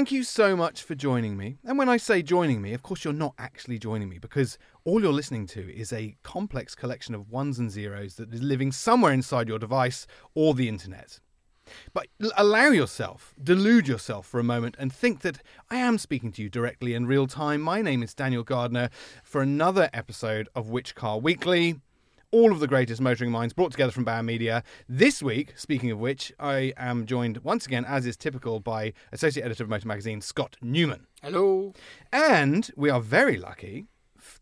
Thank you so much for joining me. And when I say joining me, of course, you're not actually joining me because all you're listening to is a complex collection of ones and zeros that is living somewhere inside your device or the internet. But allow yourself, delude yourself for a moment, and think that I am speaking to you directly in real time. My name is Daniel Gardner for another episode of Which Car Weekly. All of the greatest motoring minds brought together from Bauer Media. This week, speaking of which, I am joined once again, as is typical, by Associate Editor of Motor Magazine, Scott Newman. Hello. And we are very lucky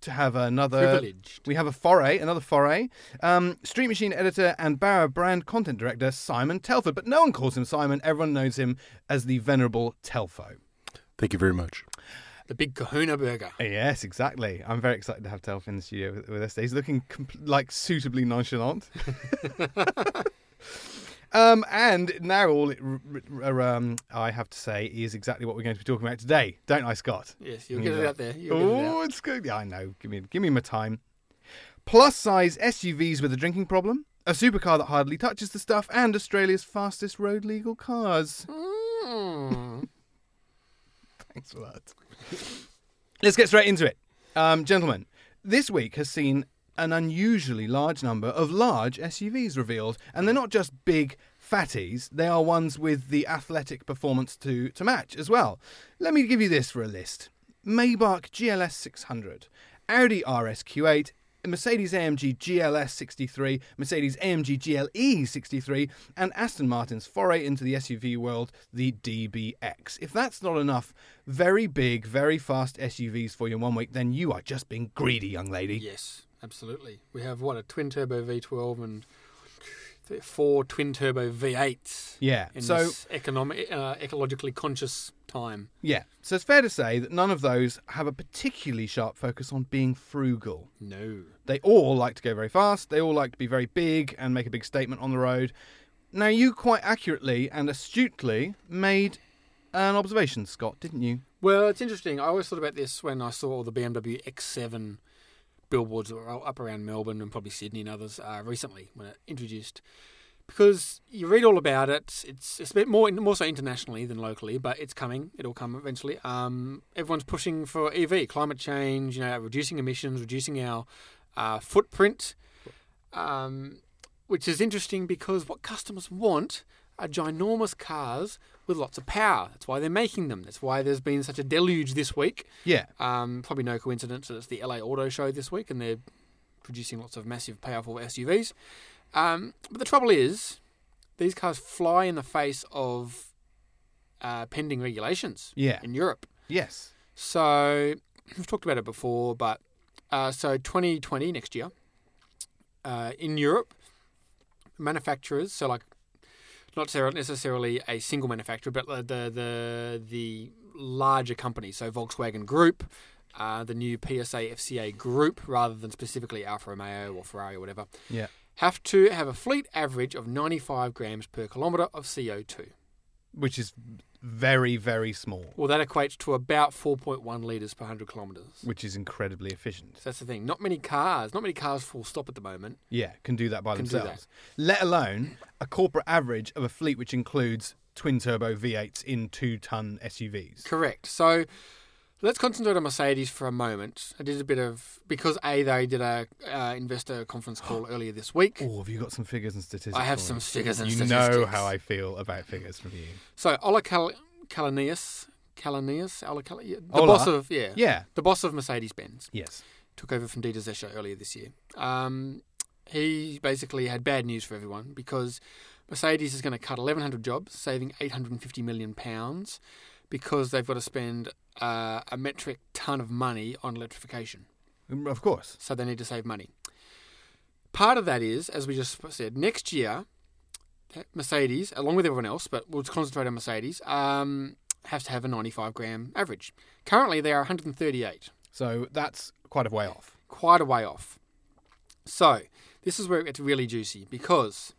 to have another. Privileged. We have a foray, another foray. Um, Street Machine editor and Bauer brand content director Simon Telford, but no one calls him Simon. Everyone knows him as the venerable Telfo. Thank you very much. The big kahuna burger. Yes, exactly. I'm very excited to have Telf in the studio with, with us. He's looking compl- like suitably nonchalant. um, and now all it, r- r- um, I have to say is exactly what we're going to be talking about today, don't I, Scott? Yes, you'll get it out there. Oh, it's good. Yeah, I know. Give me, give me my time. Plus size SUVs with a drinking problem, a supercar that hardly touches the stuff, and Australia's fastest road legal cars. Mm. Thanks for that. Let's get straight into it. Um, gentlemen, this week has seen an unusually large number of large SUVs revealed, and they're not just big fatties, they are ones with the athletic performance to, to match as well. Let me give you this for a list Maybach GLS 600, Audi RS Q8, Mercedes AMG GLS 63, Mercedes AMG GLE 63, and Aston Martin's foray into the SUV world, the DBX. If that's not enough very big, very fast SUVs for you in one week, then you are just being greedy, young lady. Yes, absolutely. We have what a twin turbo V12 and four twin turbo V8s. Yeah, In so this economic, uh, ecologically conscious time. yeah, so it's fair to say that none of those have a particularly sharp focus on being frugal. No. They all like to go very fast. They all like to be very big and make a big statement on the road. Now, you quite accurately and astutely made an observation, Scott, didn't you? Well, it's interesting. I always thought about this when I saw the BMW X7 billboards that were up around Melbourne and probably Sydney and others uh, recently when it introduced. Because you read all about it, it's it's a bit more more so internationally than locally, but it's coming. It'll come eventually. Um, everyone's pushing for EV, climate change, you know, reducing emissions, reducing our uh, footprint, um, which is interesting because what customers want are ginormous cars with lots of power. That's why they're making them. That's why there's been such a deluge this week. Yeah. Um, probably no coincidence that it's the LA Auto Show this week and they're producing lots of massive, powerful SUVs. Um, but the trouble is, these cars fly in the face of uh, pending regulations Yeah. in Europe. Yes. So we've talked about it before, but uh, so 2020 next year uh, in Europe, manufacturers so like not necessarily a single manufacturer, but the the the, larger companies, so Volkswagen Group. Uh, the new PSA FCA group, rather than specifically Alfa Romeo or Ferrari or whatever, Yeah. have to have a fleet average of 95 grams per kilometre of CO2. Which is very, very small, Well, that equates to about 4.1 litres per 100 kilometres. which is incredibly efficient. So that's the thing. Not many cars, not many cars full stop at the moment. Yeah, can do that by Can themselves. Let alone a corporate average of a fleet which includes twin turbo V8s in two ton SUVs. Correct. So let's concentrate on Mercedes for a moment. I did a bit of because a they did a uh, investor conference call earlier this week. Oh, have you got some figures and statistics? I have some figures and statistics. you know how I feel about figures from you. So Ola Cal- Källenius, Ola Cal- the Ola? boss of yeah, Yeah. the boss of Mercedes Benz Yes. took over from Dieter Zetsche earlier this year. Um, he basically had bad news for everyone because Mercedes is going to cut 1,100 jobs, saving 850 million pounds, because they've got to spend uh, a metric ton of money on electrification. Um, Of course. So they need to save money. Part of that is, as we just said, next year, Mercedes, along with everyone else, but we'll concentrate on Mercedes, um, have to have a 95 gram average. Currently, they are 138 So that's quite a way off. quite a way off. So, this is where it gets really juicy because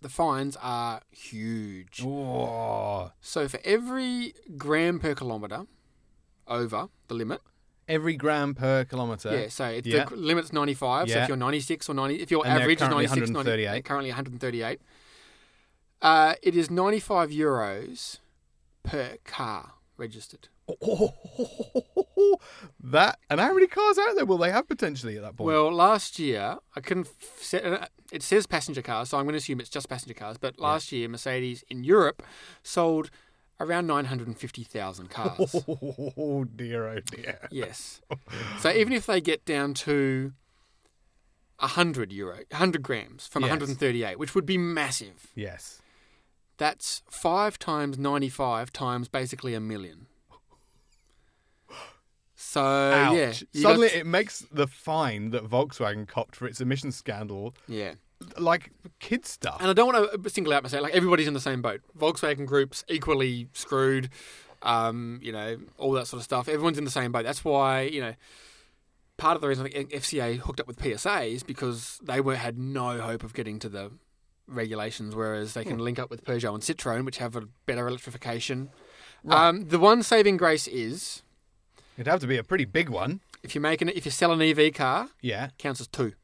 the fines are huge. Oh. So, for every gram per kilometre over the limit, Every gram per kilometre. yeah, so if yeah. the limit's 95, Yeah. so if you're 96 or 90, if your And average is currently 96, 90, 138. currently 138, uh, it is 95 euros per car registered. that and how many cars out there will they have potentially at that point? Well, last year I couldn't. uh, It says passenger cars, so I'm going to assume it's just passenger cars. But last year, Mercedes in Europe sold around 950,000 cars. oh dear, oh dear. yes. So even if they get down to 100 euro, 100 grams from Yes. 138, which would be massive, Yes. that's five times 95 times basically a million. So Ouch. yeah, Suddenly, got- it makes the fine that Volkswagen copped for its emissions scandal yeah. like kid stuff. And I don't want to single out myself. Like everybody's in the same boat. Volkswagen Group's equally screwed. Um, you know, all that sort of stuff. Everyone's in the same boat. That's why you know. Part of the reason I think FCA hooked up with PSA is because they were had no hope of getting to the regulations, whereas they can link up with Peugeot and Citroen, which have a better electrification. Um, the one saving grace is It'd have to be a pretty big one. if you're making it, if you sell an EV car, Yeah. counts as two.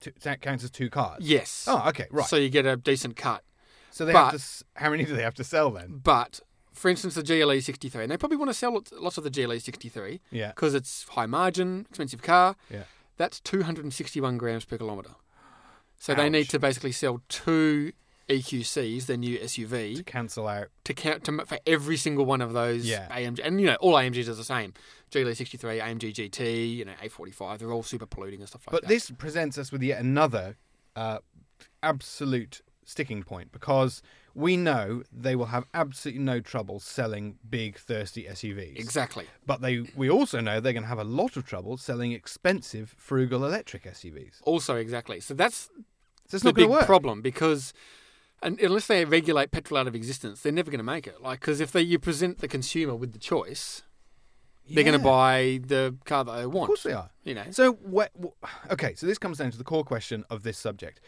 Two, that counts as two cars. Yes. Oh, okay, right. So you get a decent cut. So they but- have to. s- How many do they have to sell then? But for instance, the GLE 63, and they probably want to sell lots- lots of the GLE 63 Yeah. because it's high margin, expensive car. Yeah. That's 261 grams per kilometre. So they need Ouch. to basically sell two EQCs, their new SUV, To cancel out. to count to, for every single one of those Yeah. AMG. And you know, all AMGs are the same. GLE 63, AMG GT, you know, A45. They're all super polluting and stuff like But that. But this presents us with yet another uh, absolute sticking point because we know they will have absolutely no trouble selling big, thirsty SUVs. exactly. But they, we also know they're going to have a lot of trouble selling expensive, frugal electric SUVs. Also, exactly. So that's So it's the not going big to work. problem because and unless they regulate petrol out of existence, they're never going to make it. Like because if they you present the consumer with the choice, they're going to buy the car that they want. Of course they are. You know, So, what, okay, so this comes down to the core question of this subject.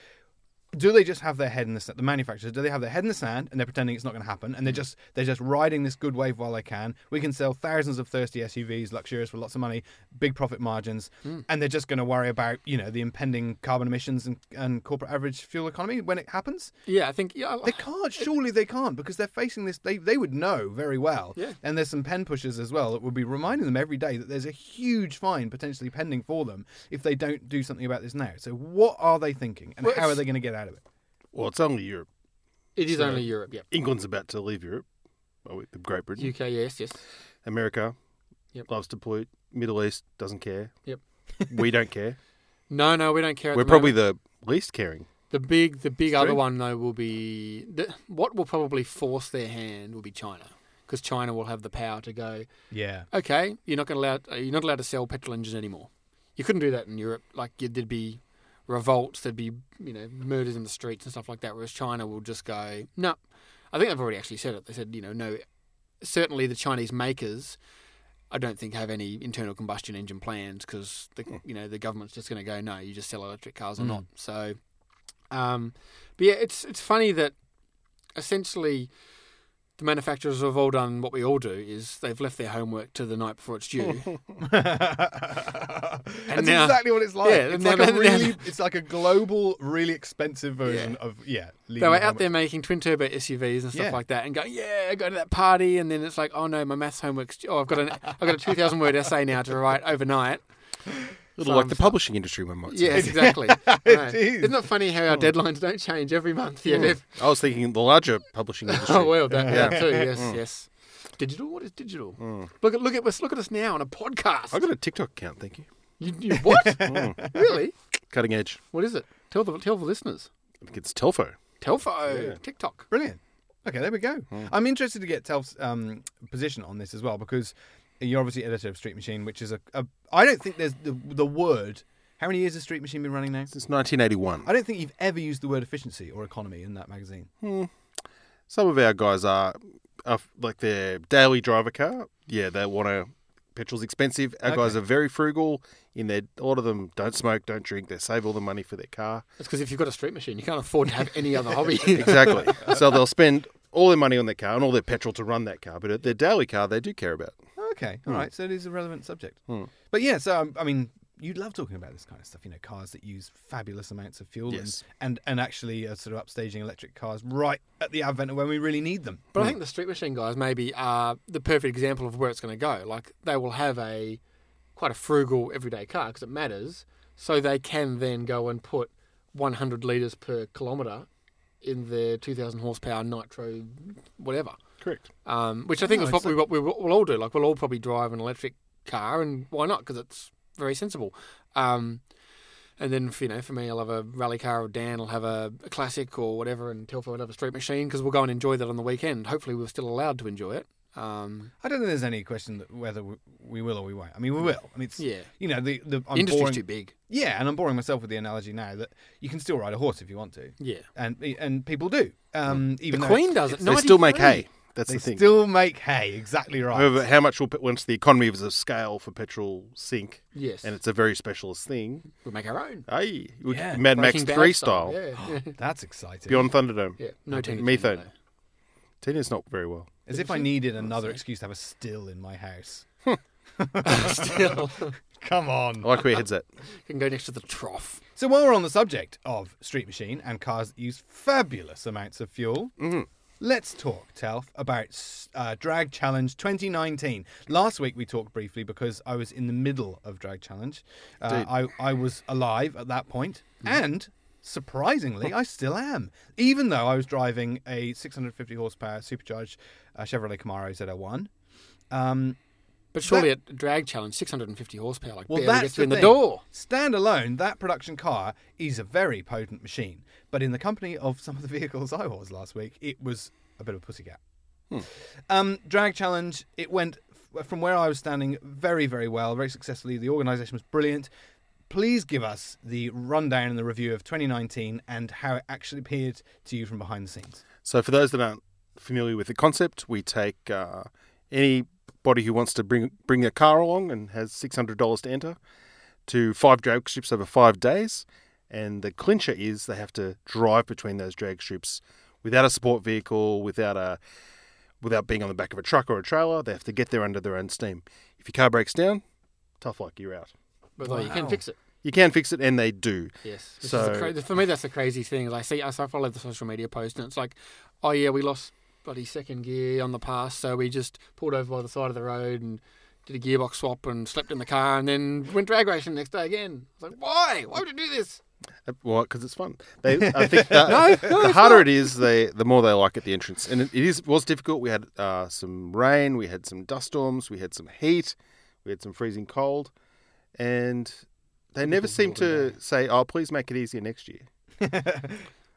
Do they just have their head in the sand? The manufacturers do they have their head in the sand and they're pretending it's not going to happen and they're mm. just they're just riding this good wave while they can? We can sell thousands of thirsty SUVs, luxurious for lots of money, big profit margins, hmm. and they're just going to worry about you know the impending carbon emissions and, and corporate average fuel economy when it happens. yeah, I think yeah, They can't. Surely they can't because they're facing this. They they would know very well. Yeah. And there's some pen pushers as well that would be reminding them every day that there's a huge fine potentially pending for them if they don't do something about this now. So what are they thinking, and Well, how are they going to get out of it? Well, it's only Europe. it is So- only Europe. Yep. England's about to leave Europe. Oh, well, with Great Britain. UK, yes, yes. America Yep. loves to pollute. Middle East doesn't care. Yep. we don't care. No, no, we don't care. We're the probably moment. the least caring. the big, the big It's other true. one though will be the, what will probably force their hand will be China because China will have the power to go. Yeah. okay, you're not going to allow you're not allowed to sell petrol engines anymore. You couldn't do that in Europe. Like you- there'd be revolts, there'd be you know murders in the streets and stuff like that. Whereas China will just go no. I think they've already actually said it. They said you know no. Certainly the Chinese makers, I don't think have any internal combustion engine plans because the you know the government's just going to go no. You just sell electric cars or Mm. not. So, um, but yeah, it's it's funny that essentially the manufacturers have all done what we all do is they've left their homework to the night before it's due. That's now- exactly what it's like. yeah, it's like a now- it's like a global, really expensive version Yeah. of yeah. they were out there making twin turbo SUVs and stuff Yeah. like that, and going, "Yeah, I go to that party," and then it's like, "Oh no, my maths homework's due. oh, I've got an I've got a two thousand word essay now to write overnight." A little like the stuff. publishing industry, one might say. Yes, exactly. I know. is. Isn't it funny how our hmm. deadlines don't change every month? Yeah. Hmm. they've- I was thinking the larger publishing industry. Oh well, that, Yeah. that too. Yes, hmm. yes. Digital? What is digital? Look at look at us. Look at us now on a podcast. I got a TikTok account, thank you. You, you, what? really? Cutting edge. What is it? Tell the tell the listeners. I think it's Telfo. Telfo, Yeah. TikTok. Brilliant. Okay, there we go. I'm interested to get Telf's um, position on this as well because you're obviously editor of Street Machine, which is a. a I don't think there's the the word. How many years has Street Machine been running now? Since 1981. I don't think you've ever used the word efficiency or economy in that magazine. Hmm. Some of our guys are, are like their daily driver car. Yeah, they want to. Petrol's expensive. Our guys are very frugal. In their, a lot of them don't smoke, don't drink. They save all the money for their car. That's because if you've got a street machine, you can't afford to have any other hobby. Exactly. so they'll spend all their money on their car and all their petrol to run that car. But their daily car, they do care about. Okay, all right. So it is a relevant subject. Hmm. But yeah, so um, I mean, you love talking about this kind of stuff. You know, cars that use fabulous amounts of fuel Yes. and, and and actually are sort of upstaging electric cars right at the advent of when we really need them. But I think the Street Machine guys maybe are the perfect example of where it's going to go. Like they will have a quite a frugal everyday car because it matters, so they can then go and put 100 liters per kilometre in their 2,000 horsepower nitro, whatever. Correct. Um, which I think No, is what it's we, what we will all do. Like we'll all probably drive an electric car, and why not? Because it's very sensible. Um, and then, you know, for me, I'll have a rally car, or Dan will have a, a classic or whatever, and Telford will have a street machine because we'll go and enjoy that on the weekend. Hopefully, we're still allowed to enjoy it. Um, I don't think there's any question that whether we- we will or we won't. I mean, we will. I mean, it's, yeah, you know, the the the I'm industry's boring, too big. Yeah, and I'm boring myself with the analogy now that you can still ride a horse if you want to, Yeah, and and people do. Um, even the Queen does it. They still make hay. That's They the thing. still make hay. Exactly right. However, how much will once the economy of scale for petrol sink, Yes, and it's a very specialist thing. we make our own. Hey, Yeah. Mad Max Breaking Bad Three style, Yeah, That's exciting. beyond Thunderdome. yeah. No Tina Methane. Turner, Tina's not very well. As if I needed another excuse to have a still in my house. Still, Come on. I like where your head's at. can go next to the trough. So while we're on the subject of Street Machine and cars that use fabulous amounts of fuel, Mhm. Let's talk, Telf, about uh, Drag Challenge 2019. Last week we talked briefly because I was in the middle of Drag Challenge. Uh, I, I was alive at that point, and surprisingly, I still am, even though I was driving a 650 horsepower supercharged uh, Chevrolet Camaro ZL1. Um, But surely a drag challenge, 650 horsepower, like Well, barely that's gets you in the thing. door. Standalone, that production car is a very potent machine. But in the company of some of the vehicles I was last week, it was a bit of a pussycat. Um, drag challenge, it went f- from where I was standing very, very well, very successfully. The organisation was brilliant. Please give us the rundown and the review of 2019 and how it actually appeared to you from behind the scenes. So, for those that aren't familiar with the concept, we take uh, anybody who wants to bring bring a car along and has six hundred dollars to enter to five drag strips over five days, and the clincher is they have to drive between those drag strips without a support vehicle, without a without being on the back of a truck or a trailer. They have to get there under their own steam. If your car breaks down, tough luck, you're out. But like, you can fix it. You can fix it, and they do. Yes. So- cra- for me, that's the crazy thing. Is I see, I follow the social media post, and it's like, oh yeah, we lost bloody second gear on the pass, so we just pulled over by the side of the road and did a gearbox swap and slept in the car, and then went drag racing the next day again. It's like, why? Why would you do this? Uh, Well, because it's fun. They, I think the, the harder it is, they the more they like at the entrance. And it, it is was difficult. We had uh, some rain, we had some dust storms, we had some heat, we had some freezing cold, and they never seem to say, "Oh, please make it easier next year."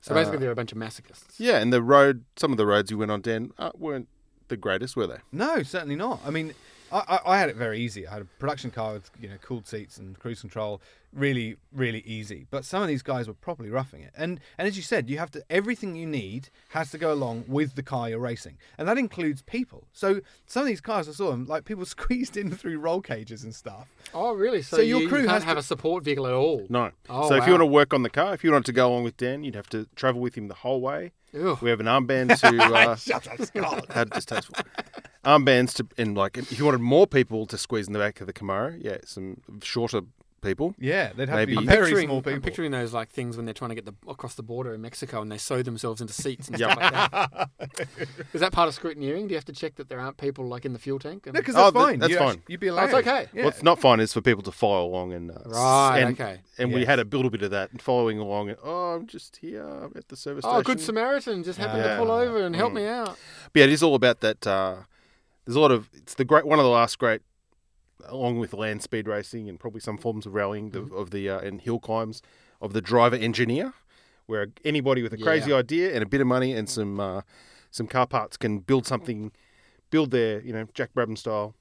So basically, they're a bunch of masochists. Yeah, and the road, some of the roads you went on, Dan, uh, weren't the greatest, were they? No, certainly not. I mean, I, I, I had it very easy. I had a production car with you know cooled seats and cruise control, really, really easy. But some of these guys were properly roughing it. And and as you said, you have to everything you need has to go along with the car you're racing, and that includes people. So some of these cars I saw them like people squeezed in through roll cages and stuff. Oh, really? So, So your you, crew you can't has have a support vehicle at all. No. Oh, so if you want to work on the car, if you wanted to go along with Dan, you'd have to travel with him the whole way. Ew. We have an armband to. Uh, Shut up, Scott. How distasteful. Armbands to and like if you wanted more people to squeeze in the back of the Camaro, yeah, some shorter people. yeah, they'd have Maybe- to be very picturing, small I'm people. picturing those like things when they're trying to get the across the border in Mexico and they sew themselves into seats and Yep. stuff like that. Is that part of scrutineering? Do you have to check that there aren't people like in the fuel tank? And- No, because Oh, that's that- fine. that's You fine. actually- You'd be Oh, allowed. it's okay. Yeah. What's not fine is for people to follow along and uh, Right, and, okay. And we had a little bit of that and following along. And, oh, I'm just here at the service station. Oh, station. good Samaritan just happened Yeah. to pull over and help Mm. me out. But yeah, it is all about that. Uh, there's a lot of it's the great one of the last great, along with land speed racing and probably some forms of rallying Mm-hmm. the, of the uh, and hill climbs of the driver engineer, where anybody with a crazy Yeah. idea and a bit of money and some uh, some car parts can build something, build their you know Jack Brabham style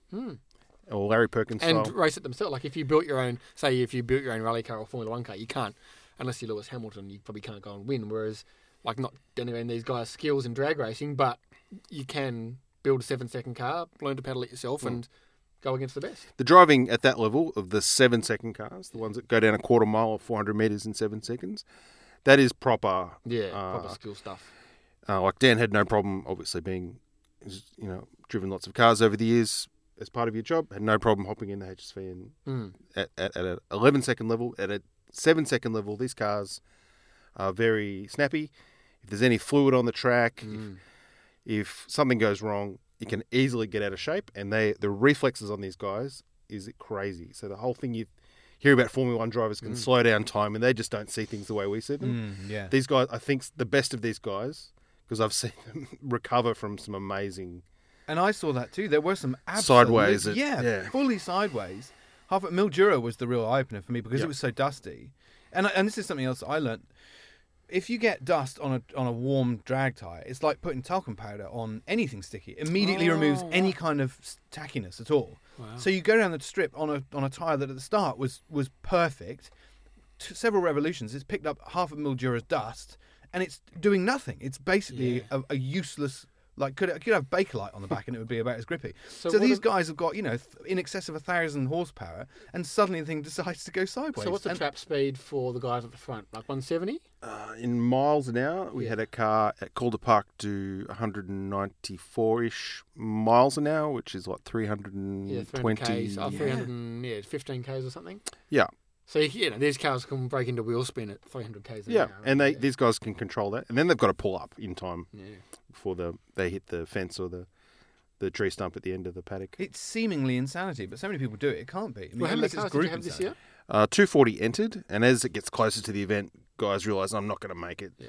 or Larry Perkins and style. race it themselves. Like if you built your own, say if you built your own rally car or Formula One car, you can't unless you're Lewis Hamilton. You probably can't go and win. Whereas, like not denigrating these guys' skills in drag racing, but you can build a seven second car, learn to pedal it yourself, Hmm. and go against the best. The driving at that level of the seven second cars, the ones that go down a quarter mile or 400 meters in seven seconds, that is proper. Yeah, uh, proper skill stuff. Uh, like Dan had no problem, obviously being, you know, driven lots of cars over the years, as part of your job. Had no problem hopping in the HSV and Mm. at, at, at an 11 second level. At a 7 second level, these cars are very snappy. If there's any fluid on the track, Mm. if, if something goes wrong, you can easily get out of shape. And they the reflexes on these guys is crazy. So the whole thing you hear about Formula One drivers can slow down time and they just don't see things the way we see them. Mm, yeah. These guys, I think, the best of these guys, because I've seen them recover from some amazing. And I saw that too. There were some absolute, Sideways, it- yeah, yeah. fully sideways. Half at Mildura was the real eye opener for me because Yeah. it was so dusty. And and this is something else I learnt. If you get dust on a on a warm drag tire, it's like putting talcum powder on anything sticky. It immediately Oh, removes wow. any kind of tackiness at all. Wow. So you go down the strip on a on a tire that at the start was was perfect. T- several revolutions, it's picked up half of Mildura's dust, and it's doing nothing. It's basically Yeah. a, a useless. Like could it could have Bakelite on the back and it would be about as grippy. So, So these are- guys have got you know th- in excess of a thousand horsepower, and suddenly the thing decides to go sideways. So what's the And- trap speed for the guys at the front? Like 170? Uh, in miles an hour, we Yeah. had a car at Calder Park do 194 ish miles an hour, which is what, Yeah, 320? 300 k's, oh, yeah. 300 and, yeah, 15 k's or something. Yeah. So you know these cars can break into wheel spin at 300 k's an Yeah, hour. and they yeah. these guys can control that, and then they've got to pull up in time yeah. before the they hit the fence or the the tree stump at the end of the paddock. It's seemingly insanity, but so many people do it. It can't be. I mean, Well, how many cars did you have this year? Uh, 240 entered, and as it gets closer to the event, guys realise I'm not going to make it. Yeah.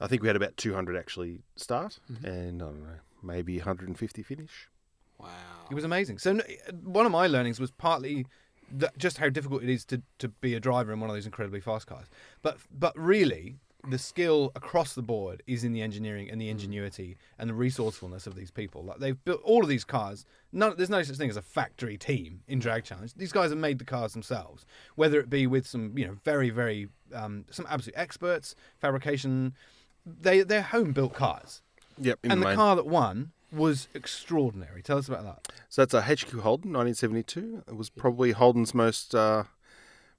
I think we had about 200 actually start, Mhm. and I don't know, maybe 150 finish. Wow. It was amazing. So one of my learnings was partly just how difficult it is to, to be a driver in one of those incredibly fast cars. But but really, the skill across the board is in the engineering and the ingenuity and the resourcefulness of these people. Like they've built all of these cars. None, there's no such thing as a factory team in Drag Challenge. These guys have made the cars themselves, whether it be with some you know very very um, some absolute experts, fabrication. They they're home built cars, Yep, and the the car that won was extraordinary. Tell us about that. So that's a HQ Holden, 1972. It was probably Holden's most uh,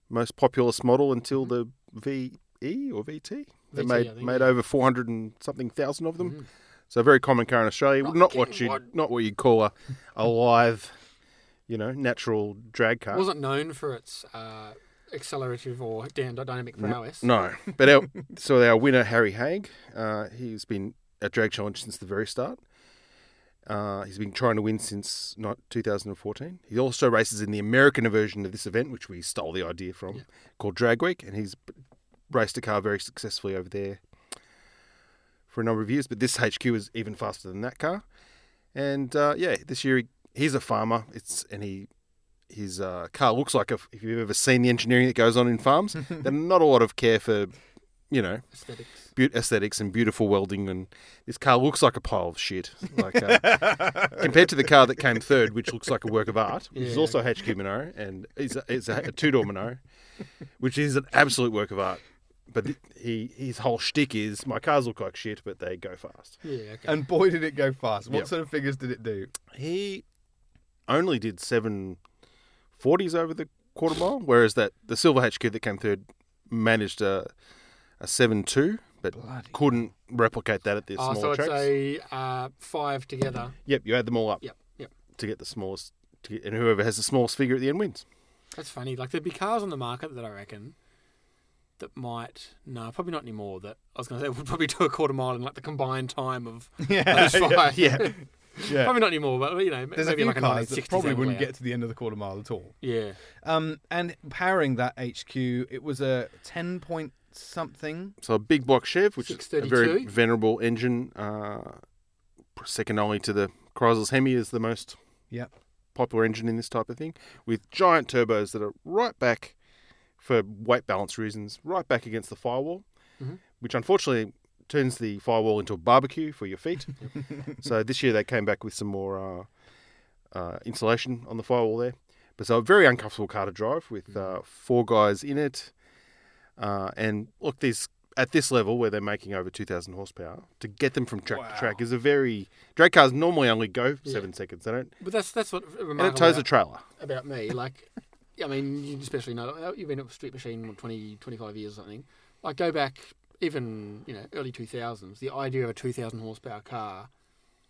most populous model until the VE or VT. They VT, made made over 400 and something thousand of them. Mhm. So very common car in Australia. Not Not what you not what you'd call a a live, you know, natural drag car. It wasn't known for its uh, accelerative or dynamic prowess. No, but our so our winner Harry Haig, uh, he's been at Drag Challenge since the very start. Uh, he's been trying to win since not 2014. He also races in the American version of this event, which we stole the idea from, Yeah. called Drag Week, and he's raced a car very successfully over there for a number of years. But this HQ is even faster than that car, and uh, yeah, this year he, he's a farmer. It's and he his uh, car looks like a, if you've ever seen the engineering that goes on in farms, there's not a lot of care for, you know, Aesthetics. be- aesthetics and beautiful welding. And this car looks like a pile of shit, like uh, compared to the car that came third, which looks like a work of art, which is also a HQ Monaro, and it's a, it's a, a two door Monaro, which is an absolute work of art. But th- he his whole shtick is my cars look like shit, but they go fast. Yeah, okay. And boy, did it go fast. What Yep. sort of figures did it do? He only did seven forties over the quarter mile, whereas that the silver HQ that came third managed a a seven two, but Bloody. couldn't replicate that at the oh, so smaller it's tracks. a uh, five together. Yep, you add them all up Yep, yep. to get the smallest, to get, and whoever has the smallest figure at the end wins. That's funny. Like there'd be cars on the market that I reckon that might no, probably not anymore. That I was going to say would probably do a quarter mile in like the combined time of Yeah, those five. Yeah, yeah. probably not anymore, but you know, There's a few like a cars that probably wouldn't Anglia. get to the end of the quarter mile at all. Yeah, Um, and powering that HQ, it was a ten point something. so a big block Chev, which is a very venerable engine, uh, second only to the Chrysler's Hemi, is the most Yep. popular engine in this type of thing, with giant turbos that are right back for weight balance reasons, right back against the firewall, Mhm. which unfortunately turns the firewall into a barbecue for your feet. so this year they came back with some more uh, uh, insulation on the firewall there. But so a very uncomfortable car to drive with uh, four guys in it. Uh, and look, these at this level where they're making over 2,000 horsepower, to get them from track Wow. to track is a very. Drag cars normally only go seven seconds. They don't. but that's that's what And it tows a trailer. about me. Like, I mean, you especially know you've been at Street Machine what, 20, 25 years or something. Like, go back even you know early two thousands. The idea of a two thousand horsepower car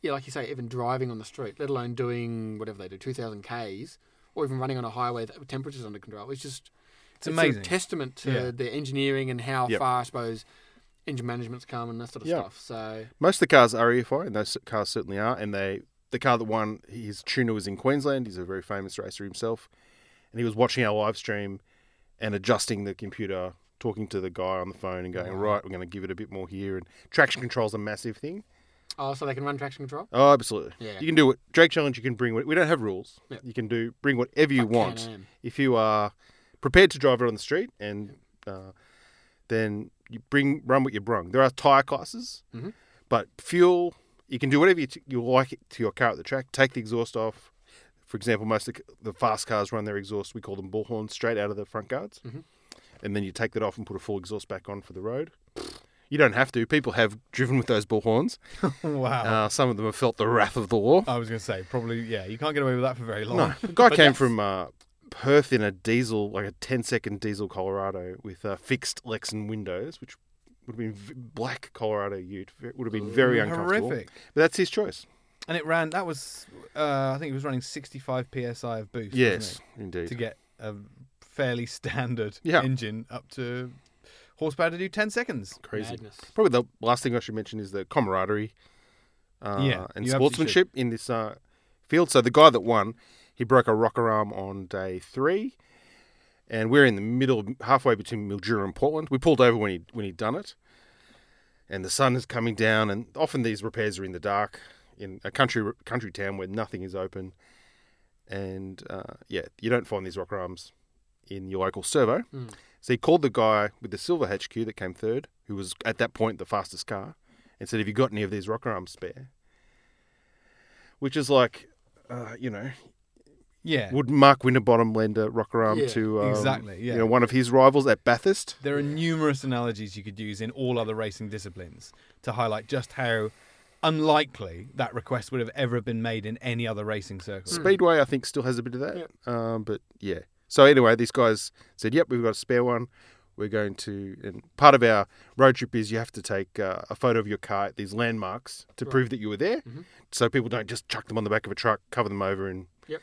yeah, like you say, even driving on the street, let alone doing whatever they do, two thousand k's, or even running on a highway that temperatures under control. It's just It's a amazing. testament to Yeah. the engineering and how Yep. far I suppose engine management's come and that sort of Yeah. stuff. So Most of the cars are EFI, and those cars certainly are. And they, the car that won, his tuner was in Queensland. He's a very famous racer himself, and he was watching our live stream and adjusting the computer, talking to the guy on the phone, and going, Wow. "Right, we're going to give it a bit more here." And traction control's a massive thing. oh, so they can run traction control. Oh, absolutely. Yeah. You can do it. Drag Challenge. You can bring. what- We don't have rules. Yep. You can do bring whatever you want. Can-Am. If you are prepared to drive it on the street, and uh, then you bring run what you brung. There are tire classes, Mhm. but fuel. You can do whatever you, t- you like to your car at the track. Take the exhaust off. For example, most of the, fast cars run their exhaust. We call them bullhorns straight out of the front guards, Mhm. and then you take that off and put a full exhaust back on for the road. You don't have to. People have driven with those bullhorns. wow. Uh, some of them have felt the wrath of the law. I was going to say, probably, yeah, you can't get away with that for very long. No, the guy came that's- from uh, Perth in a diesel, like a 10 second diesel Colorado with uh, fixed Lexan windows, which would have been v- black Colorado Ute. It would have been very uncomfortable. Horrific. But that's his choice. And it ran, that was, uh, I think it was running 65 psi of boost. wasn't Yes, it? indeed. To get a fairly standard Yeah. engine up to horsepower to do 10 seconds. Crazy. Madness. Probably the last thing I should mention is the camaraderie uh, Yeah, and sportsmanship in this uh, field. So the guy that won, he broke a rocker arm on day three, and we're in the middle, halfway between Mildura and Portland. We pulled over when he when he'd done it, and the sun is coming down. And often these repairs are in the dark in a country country town where nothing is open, and uh, yeah, you don't find these rocker arms in your local servo. Mm. So he called the guy with the silver HQ that came third, who was at that point the fastest car, and said, "Have you got any of these rocker arms spare?" Which is like, uh, you know, Yeah. would Mark Winterbottom lend a rocker arm Yeah, to um, exactly, yeah. you know one of his rivals at Bathurst? There are numerous analogies you could use in all other racing disciplines to highlight just how unlikely that request would have ever been made in any other racing circle. Speedway, I think, still has a bit of that. Um, but yeah. So anyway, these guys said, "Yep, we've got a spare one. We're going to." And part of our road trip is you have to take uh, a photo of your car at these landmarks to Right. prove that you were there, Mhm. so people don't just chuck them on the back of a truck, cover them over, and. Yep.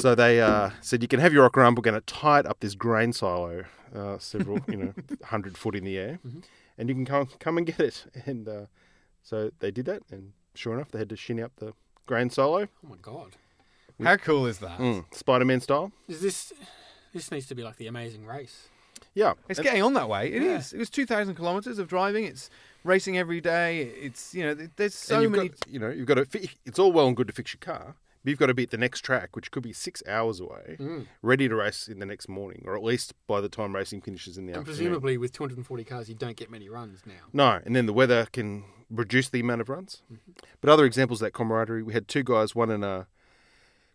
So they uh, said you can have your rock arm. We're going to tie it up this grain silo, uh, several you know hundred foot in the air, Mhm. and you can come come and get it. And uh, so they did that, and sure enough, they had to shinny up the grain silo. Oh my god. How cool is that? Mm, Spider-Man style. Is this this needs to be like the amazing race. Yeah, It's And- getting on that way. It is. Yeah. It was 2,000 kilometres of driving. It's racing every day. It's, you know, th- there's and so you've many. Got, you know, you've got to. fi- It's all well and good to fix your car, but you've got to be at the next track, which could be six hours away, Mm. ready to race in the next morning, or at least by the time racing finishes in the And afternoon. presumably with 240 cars, you don't get many runs now. No, and then the weather can reduce the amount of runs. But other examples of that camaraderie, we had two guys, one in a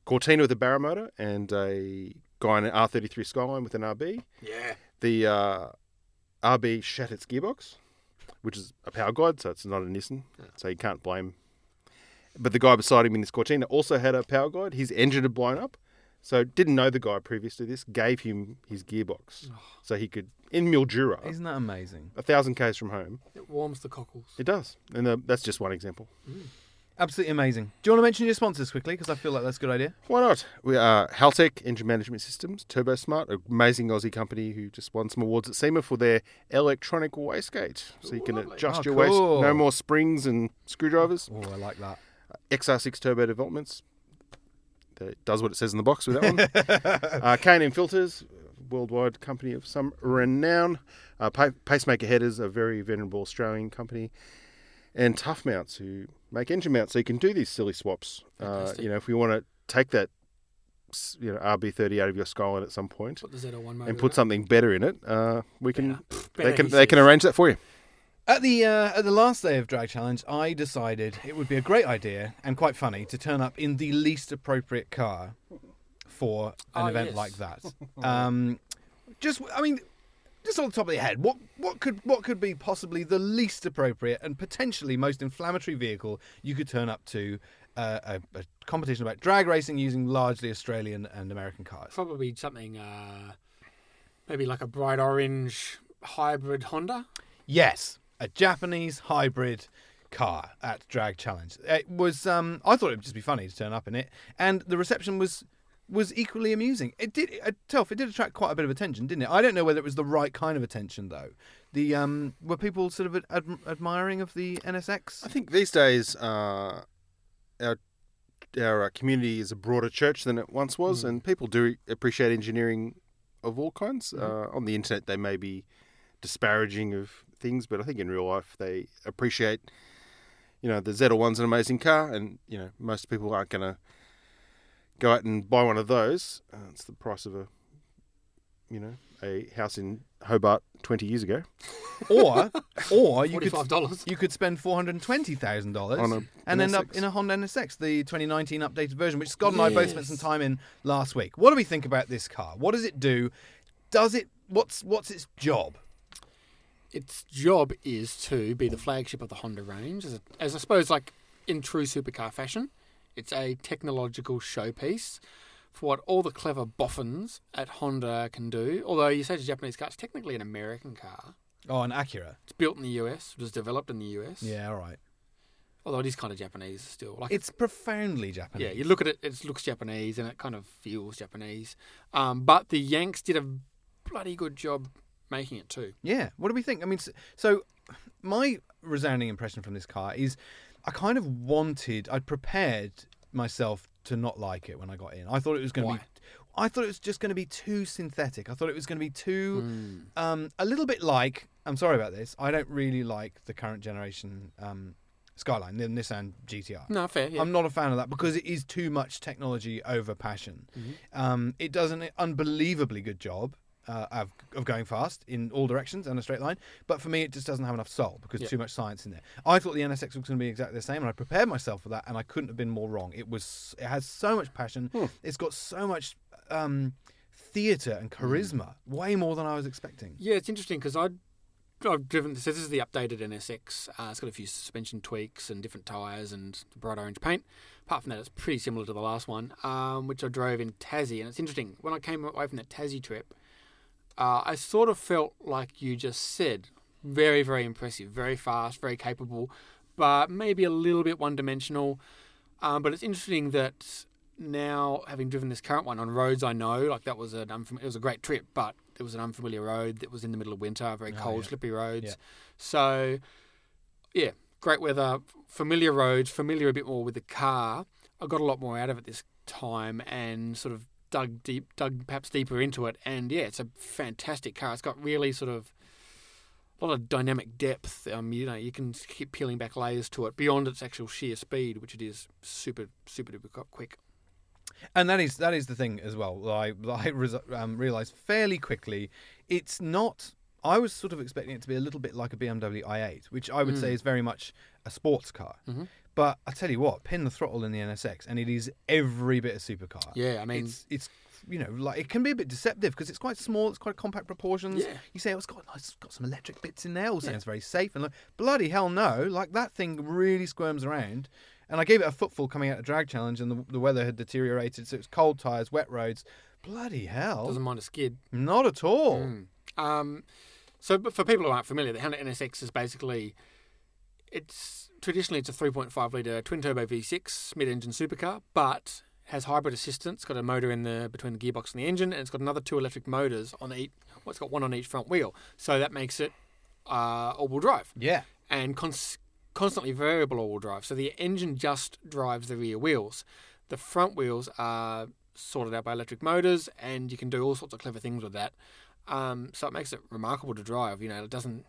Cortina with a Barra motor, and a guy in an R33 Skyline with an RB. Yeah. The uh, RB shat its gearbox, which is a Powerglide, so it's not a Nissan, so you can't blame. But the guy beside him in this Cortina also had a Powerglide. His engine had blown up, so didn't know the guy previous to this. Gave him his gearbox so he could in Mildura, Isn't that amazing? a thousand k's from home. It warms the cockles. It does, and uh, that's just one example. Absolutely amazing. Do you want to mention your sponsors quickly? Because I feel like that's a good idea. Why not? We are Haltech Engine Management Systems, TurboSmart, an amazing Aussie company who just won some awards at SEMA for their electronic wastegate. So you can Lovely. adjust Oh, your waste. cool. No more springs and screwdrivers. Oh, I like that. XR6 Turbo Developments. That does what it says in the box with that one. uh, K&N Filters, worldwide company of some renown. Uh, Pacemaker Headers, a very venerable Australian company. And Tough Mounts, who make engine mounts, so you can do these silly swaps. Uh, you know, if we want to take that, you know, RB30 out of your Skyline at some point Put the Z01 motor and put something better in it, uh, we can. Better, They can he they can arrange that for you. At the uh, at the last day of Drag Challenge, I decided it would be a great idea and quite funny to turn up in the least appropriate car for an Ah, event yes. like that. Um, just, I mean, just on the top of your head, what what could what could be possibly the least appropriate and potentially most inflammatory vehicle you could turn up to uh, a, a competition about drag racing using largely Australian and American cars? Probably something, uh, maybe like a bright orange hybrid Honda. Yes, a Japanese hybrid car at Drag Challenge. It was. Um, I thought it would just be funny to turn up in it, and the reception was was equally amusing. It did. Uh, Telf, it did attract quite a bit of attention, didn't it? I don't know whether it was the right kind of attention though. The um, were people sort of ad- admiring of the NSX? I think these days uh, our our uh, community is a broader church than it once was, Mm. and people do appreciate engineering of all kinds. Mhm. Uh, on the internet, they may be disparaging of things, but I think in real life they appreciate. You know, the ZL1's an amazing car, and you know most people aren't going to go out and buy one of those. Uh, it's the price of a, you know, a house in Hobart twenty years ago Or, or you could Forty-five dollars. you could spend four hundred twenty thousand dollars a and an end up SX. in a Honda NSX, the 2019 updated version, which Scott and I both spent some time in last week. What do we think about this car? What does it do? Does it? What's what's its job? Its job is to be the flagship of the Honda range, as, a, as I suppose, like in true supercar fashion. It's a technological showpiece for what all the clever boffins at Honda can do. Although you say it's a Japanese car, it's technically an American car. Oh, an Acura. It's built in the US, it was developed in the US. Yeah, all right. Although it is kind of Japanese still. Like It's profoundly Japanese. Yeah, you look at it, it looks Japanese and it kind of feels Japanese. Um, but the Yanks did a bloody good job making it too. Yeah. What do we think? I mean, so my resounding impression from this car is I kind of wanted, I'd prepared myself to not like it when I got in. I thought it was going to be. I thought it was just going to be too synthetic. I thought it was going to be too, Hmm. um, a little bit like. I'm sorry about this. I don't really like the current generation um, Skyline, the Nissan GTR. No, fair. Yeah. I'm not a fan of that because it is too much technology over passion. Mm-hmm. Um, it does an unbelievably good job uh, of, of going fast in all directions and a straight line, but for me, it just doesn't have enough soul because Yeah. too much science in there. I thought the NSX was going to be exactly the same, and I prepared myself for that, and I couldn't have been more wrong. It was, it has so much passion. Hmm. It's got so much um, theatre and charisma, way more than I was expecting. Yeah, it's interesting because I've driven. So this is the updated NSX. Uh, it's got a few suspension tweaks and different tyres and bright orange paint. Apart from that, it's pretty similar to the last one, um, which I drove in Tassie. And it's interesting when I came away from that Tassie trip, uh, I sort of felt like you just said, very very impressive, very fast, very capable, but maybe a little bit one dimensional. Um, but it's interesting that now having driven this current one on roads I know, like that was an unfam- it was a great trip, but it was an unfamiliar road that was in the middle of winter, very Oh, cold, yeah. slippery roads. Yeah. So, yeah, great weather, familiar roads, familiar a bit more with the car. I got a lot more out of it this time and sort of dug deep, dug perhaps deeper into it. And yeah, it's a fantastic car. It's got really sort of a lot of dynamic depth. Um, you know, you can keep peeling back layers to it beyond its actual sheer speed, which it is super, super duper quick. And that is that is the thing as well. I I um, realized fairly quickly. It's not. I was sort of expecting it to be a little bit like a BMW i8, which I would Mm. say is very much a sports car. Mhm. But I tell you what, pin the throttle in the NSX, and it is every bit a supercar. Yeah, I mean, it's it's you know like it can be a bit deceptive because it's quite small, it's quite compact proportions. Yeah. You say oh, it's got it's got some electric bits in there, all Yeah. sounds very safe, and like, bloody hell no, like that thing really squirms around. And I gave it a footfall coming out of drag challenge, and the, the weather had deteriorated, so it's cold tires, wet roads. Bloody hell, doesn't mind a skid. not at all. Mm. Um, so, but for people who aren't familiar, the Honda NSX is basically it's traditionally it's a 3.5 liter twin turbo V6 mid-engine supercar, but has hybrid assistance. It's got a motor in the between the gearbox and the engine, and it's got another two electric motors on each. Well, it's got one on each front wheel, so that makes it uh, all-wheel drive Yeah, and cons- constantly variable all-wheel drive. So the engine just drives the rear wheels. The front wheels are sorted out by electric motors, and you can do all sorts of clever things with that. Um, so it makes it remarkable to drive. You know, it doesn't.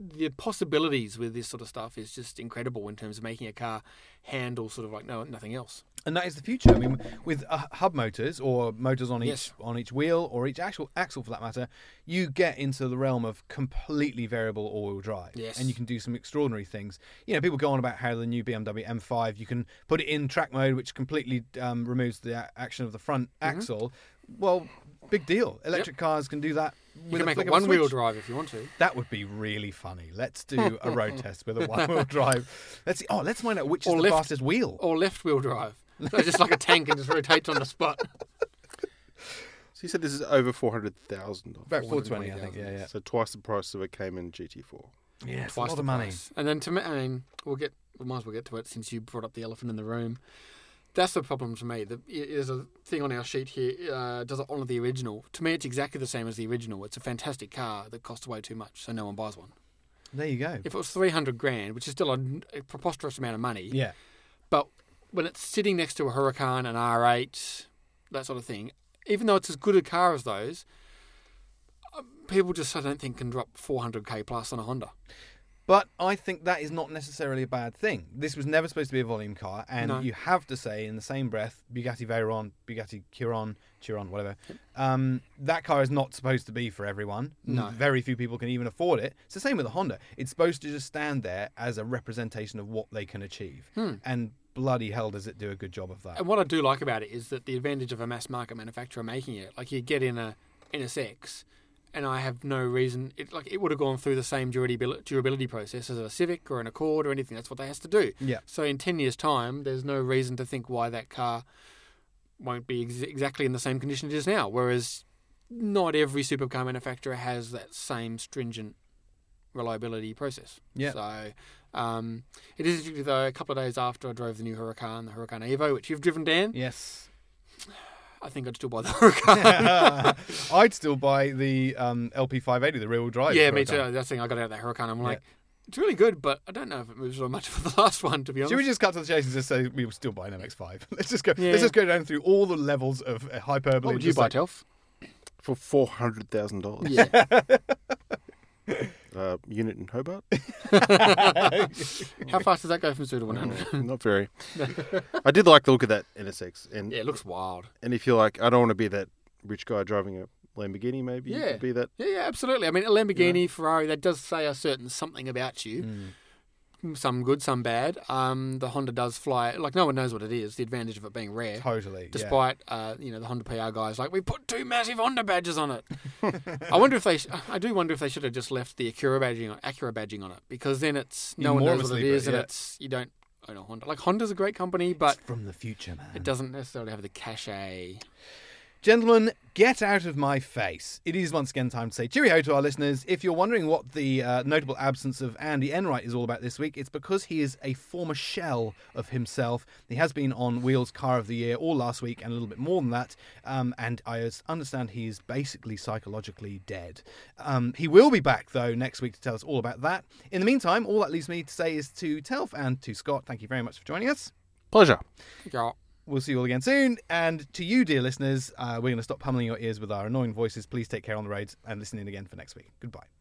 The possibilities with this sort of stuff is just incredible in terms of making a car handle sort of like no nothing else. and that is the future. I mean, with uh, hub motors or motors on each Yes. on each wheel or each actual axle for that matter, you get into the realm of completely variable all-wheel drive, Yes. and you can do some extraordinary things. You know, people go on about how the new BMW M5 you can put it in track mode, which completely um, removes the a- action of the front Mm-hmm. axle. Well, big deal. Electric cars can do that. You can a make flick a one-wheel switch. drive if you want to. That would be really funny. Let's do a road test with a one-wheel drive. Let's see. Oh, let's find out which is Or the fastest wheel. Or left-wheel drive. So just like a tank and just rotates on the spot. So you said this is over four hundred thousand About 420, I think. Yeah, yeah. So twice the price of a Cayman GT4. Yeah, it's a twice lot the of money. price. And then to me, I mean, we'll get we might as well get to it since you brought up the elephant in the room. That's the problem to me. The, there's a thing on our sheet here. Uh, does it honour the original? To me, it's exactly the same as the original. It's a fantastic car that costs way too much, so no one buys one. There you go. If it was three hundred grand, which is still a, a preposterous amount of money, Yeah. but when it's sitting next to a Huracan, an R8, that sort of thing, even though it's as good a car as those, uh, people just I don't think can drop 400k plus on a Honda. But I think that is not necessarily a bad thing. This was never supposed to be a volume car, and No. you have to say in the same breath, Bugatti Veyron, Bugatti Chiron, Chiron, whatever. Um, that car is not supposed to be for everyone. No. Very few people can even afford it. It's the same with the Honda. It's supposed to just stand there as a representation of what they can achieve. Hmm. And bloody hell does it do a good job of that. And what I do like about it is that the advantage of a mass market manufacturer making it, like you get in a NSX, and I have no reason. It like it would have gone through the same durability durability process as a Civic or an Accord or anything. That's what they has to do. Yeah. So in ten years' time, there's no reason to think why that car won't be ex- exactly in the same condition it is now. Whereas not every supercar manufacturer has that same stringent reliability process. Yeah. So um, it is though. A couple of days after I drove the new Huracan, the Huracan Evo, which you've driven, Dan, Yes. I think I'd still buy the Huracan. I'd still buy the um, LP580, the rear wheel drive. yeah, for me too. car. That's the thing. I got out of that Huracan. I'm Yeah. like, it's really good, but I don't know if it moves so much for the last one. To be honest, Should we just cut to the chase and just say we will still buy an MX5? Let's just go. Yeah. Let's just go down through all the levels of uh, hyperbole. what would you buy, like- Telf? for four hundred thousand dollars. Yeah. Uh, unit in Hobart. How fast does that go from zero to 100? Mm, Not very. I did like the look of that NSX, and yeah, it looks wild. and if you're like, I don't want to be that rich guy driving a Lamborghini, maybe you Yeah. could be that. Yeah, yeah, absolutely. I mean, a Lamborghini, Ferrari, that does say a certain something about you. Some good, some bad. Um, the Honda does fly. Like no one knows what it is. The advantage of it being rare. totally. yeah. Despite uh, you know the Honda PR guys like we put two massive Honda badges on it. I wonder if they. Sh- I do wonder if they should have just left the Acura badging on Acura badging on it because then it's no one knows what it is sleeper, is and it's you don't own a Honda. Like Honda's a great company, but It's from the future, man. it doesn't necessarily have the cachet. Gentlemen, get out of my face. It is once again time to say cheerio to our listeners. If you're wondering what the uh, notable absence of Andy Enright is all about this week, it's because he is a former shell of himself. He has been on Wheels Car of the Year all last week and a little bit more than that. Um, and I understand he is basically psychologically dead. Um, he will be back, though, next week to tell us all about that. In the meantime, all that leaves me to say is to Telf and to Scott, thank you very much for joining us. Pleasure. Yeah. We'll see you all again soon. And to you, dear listeners, uh, we're going to stop pummeling your ears with our annoying voices. Please take care on the roads and listen in again for next week. Goodbye.